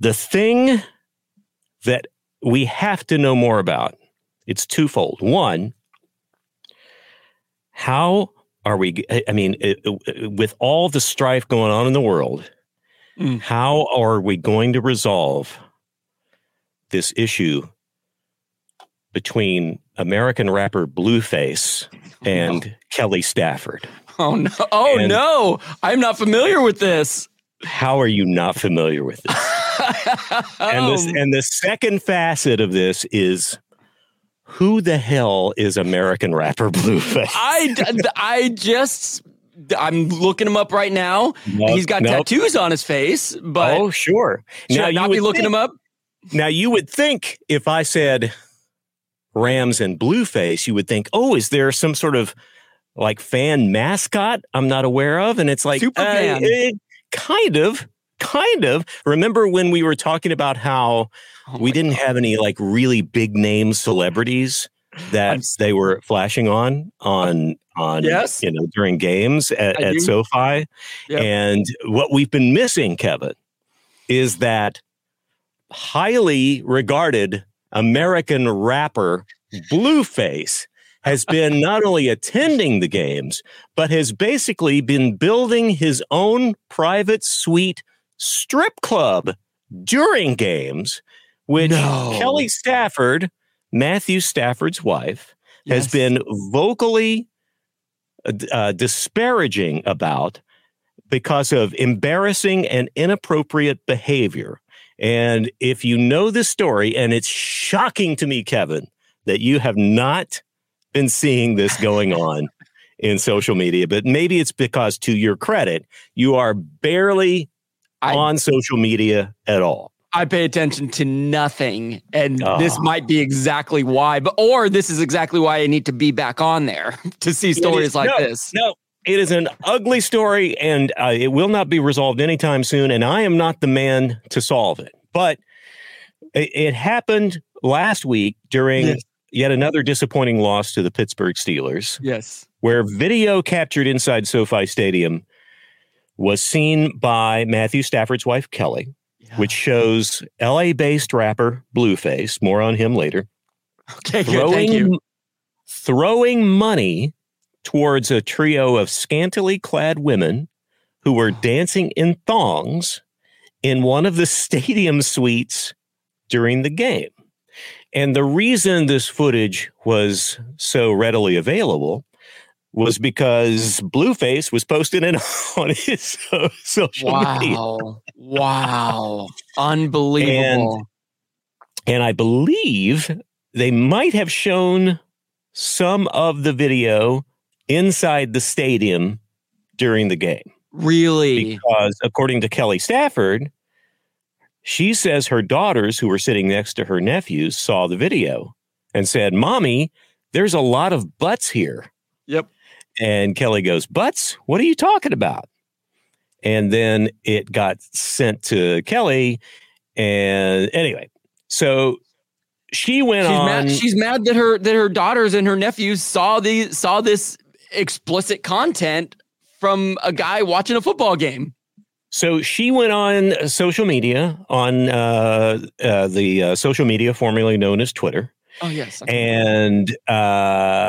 The thing that we have to know more about, it's twofold. One, how are we, I mean, it, it, with all the strife going on in the world, mm. how are we going to resolve this issue between American rapper Blueface and oh. Kelly Stafford? Oh no! Oh and no! I'm not familiar with this. How are you not familiar with this? And this and the second facet of this is who the hell is American rapper Blueface? I I just I'm looking him up right now. Nope, He's got nope. tattoos on his face, but oh sure. Should now I not be looking think, him up. Now you would think if I said Rams and Blueface, you would think, oh, is there some sort of like fan mascot I'm not aware of? And it's like, uh, it, kind of kind of remember when we were talking about how oh we didn't God. have any like really big name celebrities that they were flashing on on on yes. you know during games at, at SoFi. Yep. And what we've been missing, Kevin, is that highly regarded American rapper Blueface has been not only attending the games, but has basically been building his own private suite strip club during games, which no. Kelly Stafford, Matthew Stafford's wife, yes. has been vocally uh, uh, disparaging about because of embarrassing and inappropriate behavior. And if you know this story, and it's shocking to me, Kevin, that you have not been seeing this going on in social media, but maybe it's because, to your credit, you are barely I, on social media at all. I pay attention to nothing, and this ah. might be exactly why. But or this is exactly why I need to be back on there to see stories like no, this. No, it is an ugly story, and uh, it will not be resolved anytime soon. And I am not the man to solve it. But it, it happened last week during yes. yet another disappointing loss to the Pittsburgh Steelers. Yes, where video captured inside SoFi Stadium was seen by Matthew Stafford's wife, Kelly, yeah. which shows LA based rapper Blueface, more on him later. Okay, throwing, thank you. Throwing money towards a trio of scantily clad women who were dancing in thongs in one of the stadium suites during the game. And the reason this footage was so readily available was because Blueface was posting it on his social wow. media. wow. Unbelievable. And, and I believe they might have shown some of the video inside the stadium during the game. Really? Because according to Kelly Stafford, she says her daughters, who were sitting next to her nephews, saw the video and said, Mommy, there's a lot of butts here. Yep. And Kelly goes, Butts, what are you talking about? And then it got sent to Kelly. And anyway, so she went she's on. Mad, she's mad that her that her daughters and her nephews saw the saw this explicit content from a guy watching a football game. So she went on social media, on uh, uh, the uh, social media formerly known as Twitter. Oh yes, and uh,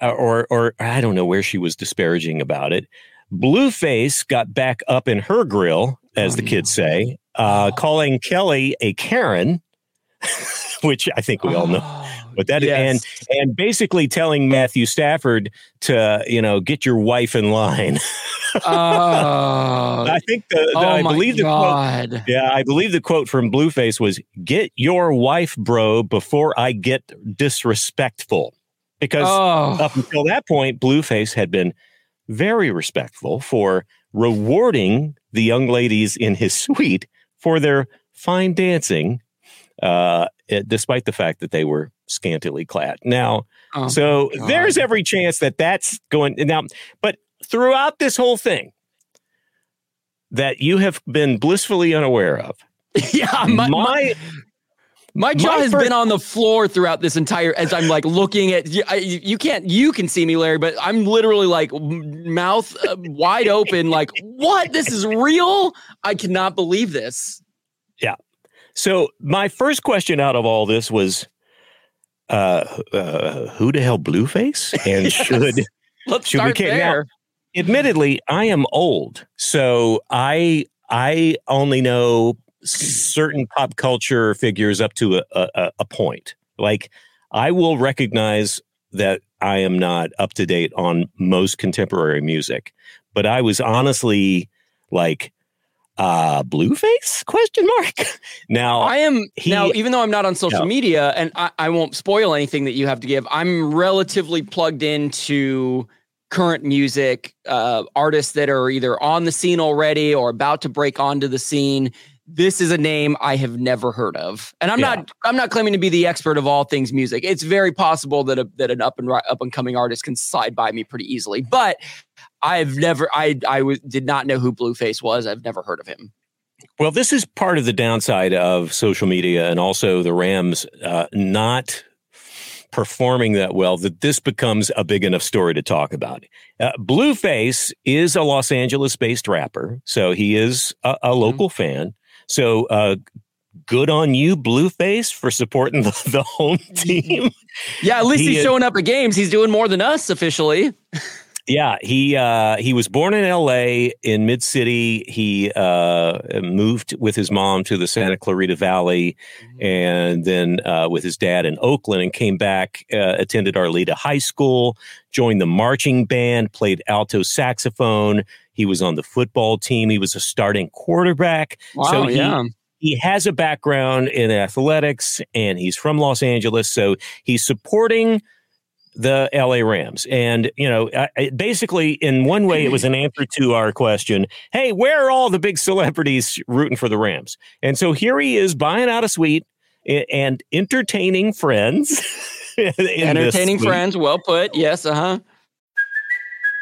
or or I don't know where she was disparaging about it. Blueface got back up in her grill, as oh, the kids say, uh, oh. calling Kelly a Karen, which I think we all know. Oh. But that yes. and and basically telling Matthew Stafford to you know get your wife in line. oh, I think the, the oh I believe God. the quote. Yeah, I believe the quote from Blueface was "Get your wife, bro, before I get disrespectful." Because oh. up until that point, Blueface had been very respectful for rewarding the young ladies in his suite for their fine dancing, uh, despite the fact that they were scantily clad. Now, oh so there's every chance that that's going now, but throughout this whole thing that you have been blissfully unaware of. yeah, my, my, my jaw my has first, been on the floor throughout this entire as I'm like looking at you, I, you can't you can see me Larry but I'm literally like mouth uh, wide open like what this is real I cannot believe this yeah so my first question out of all this was uh, uh, who the hell Blueface? And yes. should let's should we there. Now, admittedly, I am old, so I I only know certain pop culture figures up to a, a, a point. Like I will recognize that I am not up to date on most contemporary music, but I was honestly like uh blueface question mark now i am he, now even though i'm not on social no. media and I, I won't spoil anything that you have to give i'm relatively plugged into current music uh artists that are either on the scene already or about to break onto the scene this is a name I have never heard of, and I'm yeah. not I'm not claiming to be the expert of all things music. It's very possible that a, that an up and up and coming artist can slide by me pretty easily, but I've never, I I, did not know who Blueface was. I've never heard of him. Well, this is part of the downside of social media and also the Rams uh, not performing that well that this becomes a big enough story to talk about. Uh, Blueface is a Los Angeles based rapper, so he is a, a mm-hmm. local mm-hmm. fan. So, uh, good on you, Blueface, for supporting the, the home team. Yeah, at least he he's showing up at games. He's doing more than us officially. Yeah, he uh, he was born in L.A. in Mid City. He uh, moved with his mom to the Santa Clarita Valley, mm-hmm. and then uh, with his dad in Oakland, and came back. Uh, attended Arleta High School, joined the marching band, played alto saxophone. He was on the football team. He was a starting quarterback. Wow, so he, yeah he has a background in athletics and he's from Los Angeles. So he's supporting the LA Rams. And, you know, I, basically, in one way, it was an answer to our question hey, where are all the big celebrities rooting for the Rams? And so here he is buying out a suite and entertaining friends. entertaining friends, well put. Yes, uh huh.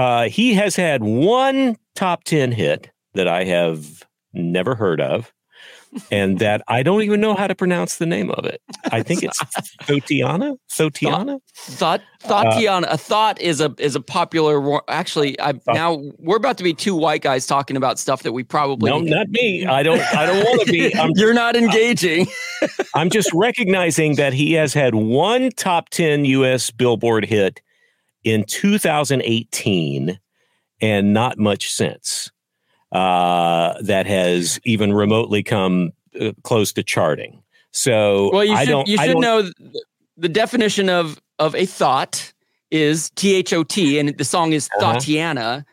uh, he has had one top 10 hit that I have never heard of, and that I don't even know how to pronounce the name of it. I think it's Thotiana. Thotiana. Thought Thotiana. Uh, a thought is a is a popular. Actually, I now we're about to be two white guys talking about stuff that we probably. No, not me. I don't. I don't want to be. I'm, You're not engaging. I'm just recognizing that he has had one top ten U.S. Billboard hit in 2018 and not much since uh, that has even remotely come uh, close to charting. So well, you I should, don't. You should know the definition of of a thought is T H O T, and the song is uh-huh. Thotiana.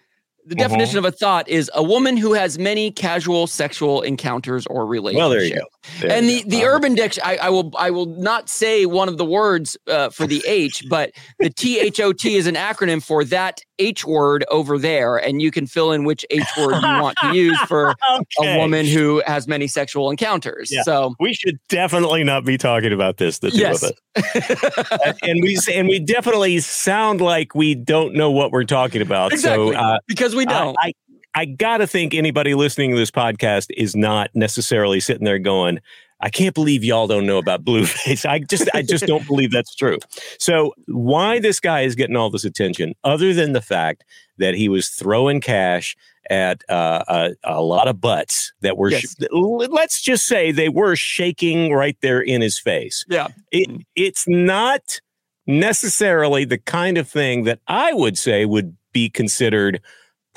The uh-huh. definition of a thought is a woman who has many casual sexual encounters or relationships. Well, there you go. There and you the, the uh-huh. urban dictionary, I, I, will I will not say one of the words uh, for the H, but the T H O T is an acronym for that H word over there, and you can fill in which H word you want to use for okay. a woman who has many sexual encounters. Yeah. So we should definitely not be talking about this. The two yes. of us, and we and we definitely sound like we don't know what we're talking about. Exactly. So uh, because we don't. I, I, I gotta think anybody listening to this podcast is not necessarily sitting there going, I can't believe y'all don't know about Blueface. I just I just don't believe that's true. So why this guy is getting all this attention, other than the fact that he was throwing cash at uh, a, a, lot of butts that were, yes. sh- let's just say they were shaking right there in his face. Yeah, it, it's not necessarily the kind of thing that I would say would be considered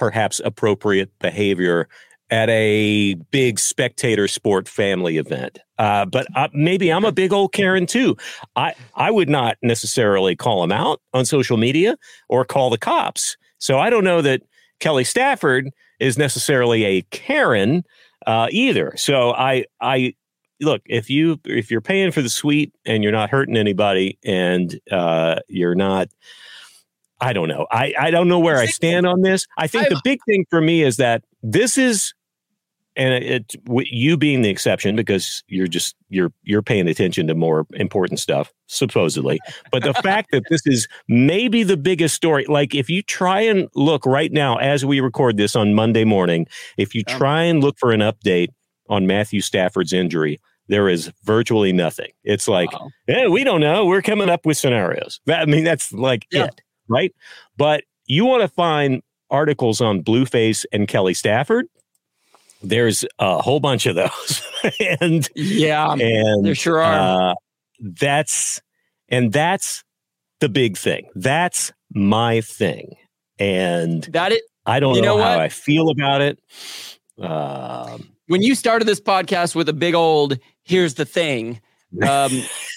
perhaps appropriate behavior at a big spectator sport family event. Uh, but maybe I'm a big old Karen too. I, I would not necessarily call him out on social media or call the cops. So I don't know that Kelly Stafford is necessarily a Karen uh, either. So I I look if you if you're paying for the suite and you're not hurting anybody and uh, you're not I don't know. I, I don't know where I stand on this. I think the big thing for me is that this is, and it, it you being the exception because you're just you're you're paying attention to more important stuff supposedly. But the fact that this is maybe the biggest story, like if you try and look right now as we record this on Monday morning, if you try and look for an update on Matthew Stafford's injury, there is virtually nothing. It's like, wow. hey, we don't know. We're coming up with scenarios. That, I mean, that's like yeah. it right? But you want to find articles on Blueface and Kelly Stafford. There's a whole bunch of those, and yeah, and there sure are. Uh, that's and that's the big thing. That's my thing, and that it. I don't you know, know how I feel about it. Um, when you started this podcast with a big old "here's the thing," um,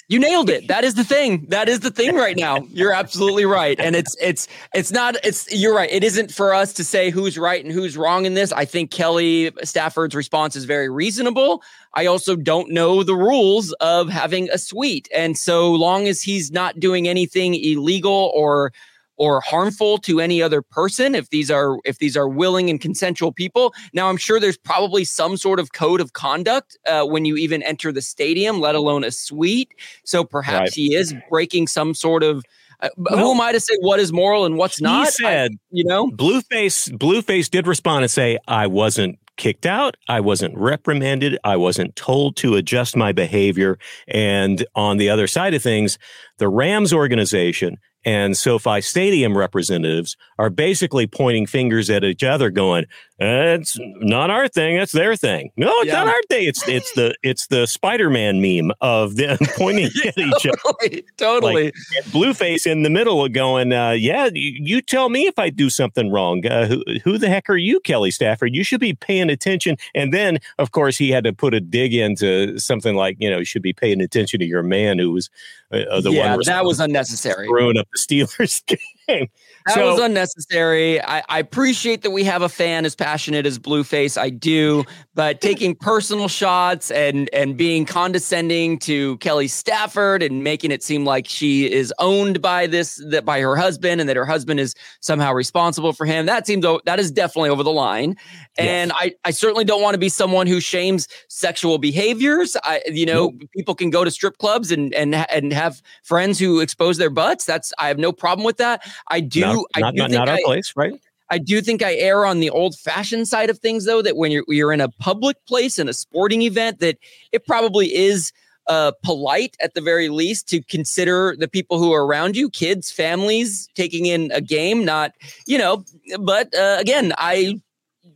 you nailed it. That is the thing. That is the thing right now. You're absolutely right. And it's it's it's not it's you're right. It isn't for us to say who's right and who's wrong in this. I think Kelly Stafford's response is very reasonable. I also don't know the rules of having a suite. And so long as he's not doing anything illegal or or harmful to any other person if these are if these are willing and consensual people now i'm sure there's probably some sort of code of conduct uh, when you even enter the stadium let alone a suite so perhaps right. he is breaking some sort of uh, well, who am I to say what is moral and what's not? He said, I, you know, Blueface. Blueface did respond and say, "I wasn't kicked out. I wasn't reprimanded. I wasn't told to adjust my behavior." And on the other side of things, the Rams organization and SoFi Stadium representatives are basically pointing fingers at each other, going, "It's not our thing; it's their thing." No, it's yeah. not our thing. It's it's the it's the Spider Man meme of them pointing at each other. Totally, like, Blueface in the middle, of going, uh, "Yeah, you, you, tell me if I do something wrong. Uh, who, who the heck are you, Kelly Stafford? You should be paying attention." And then, of course, he had to put a dig into something like, you know, you should be paying attention to your man who was uh, uh the yeah, one. that was unnecessary. Screwing up the Steelers game. That so, was unnecessary. I, I, appreciate that we have a fan as passionate as Blueface. I do, but taking personal shots and and being condescending to Kelly Stafford and making it seem like she is owned by this that by her husband and that her husband is somehow responsible for him. That seems that is definitely over the line. And yes. I I certainly don't want to be someone who shames sexual behaviors. I you know people can go to strip clubs and and and have friends who expose their butts. That's I have no problem with that. I do not, I not, do not, not our I, place, right? I do think I err on the old fashioned side of things, though, that when you're, you're in a public place in a sporting event, that it probably is uh, polite at the very least to consider the people who are around you, kids, families, taking in a game, not, you know, but uh, again, I,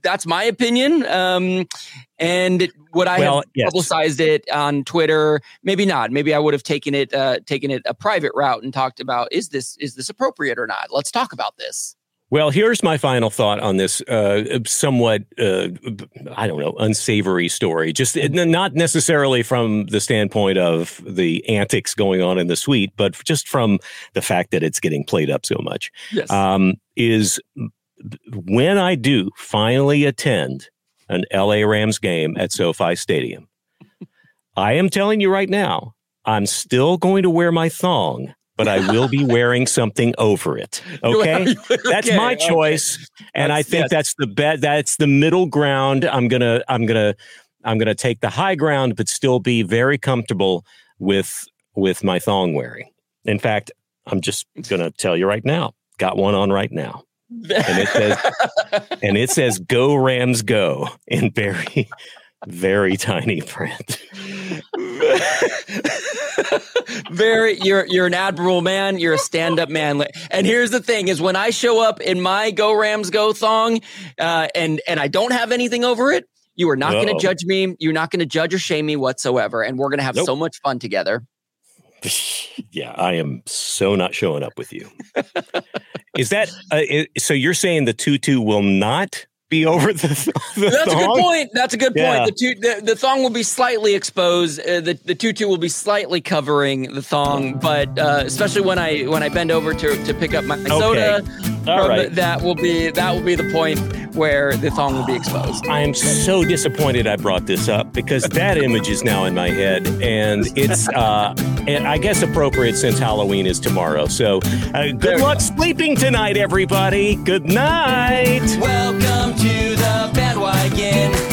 that's my opinion. Um, and would I well, have yes. publicized it on Twitter? Maybe not. Maybe I would have taken it uh, taken it a private route and talked about is this is this appropriate or not? Let's talk about this. Well, here's my final thought on this uh, somewhat, uh, I don't know, unsavory story. Just not necessarily from the standpoint of the antics going on in the suite, but just from the fact that it's getting played up so much. Yes. Um, is when I do finally attend an LA Rams game at SoFi Stadium, I am telling you right now, I'm still going to wear my thong, but I will be wearing something over it. Okay, that's my choice, okay. and that's, I think yes. that's the bet. That's the middle ground. I'm gonna, I'm gonna, I'm gonna take the high ground, but still be very comfortable with with my thong wearing. In fact, I'm just gonna tell you right now, got one on right now and it says and it says go rams go in very very tiny print. Very you're you're an admirable man you're a stand-up man. And here's the thing is when i show up in my go rams go thong uh, and and i don't have anything over it you are not going to judge me you're not going to judge or shame me whatsoever and we're going to have nope. so much fun together yeah, I am so not showing up with you. is that uh, so? You're saying the tutu will not be over the, the That's thong? a good point. That's a good yeah. point. The, tu- the, the thong will be slightly exposed. Uh, the the tutu will be slightly covering the thong, but uh, especially when I when I bend over to, to pick up my okay. soda, right. that will be that will be the point where the thong will be exposed. I am so disappointed I brought this up because that image is now in my head, and it's uh, and I guess appropriate since Halloween is tomorrow. So uh, good luck go. sleeping tonight, everybody. Good night. Welcome to the bandwagon.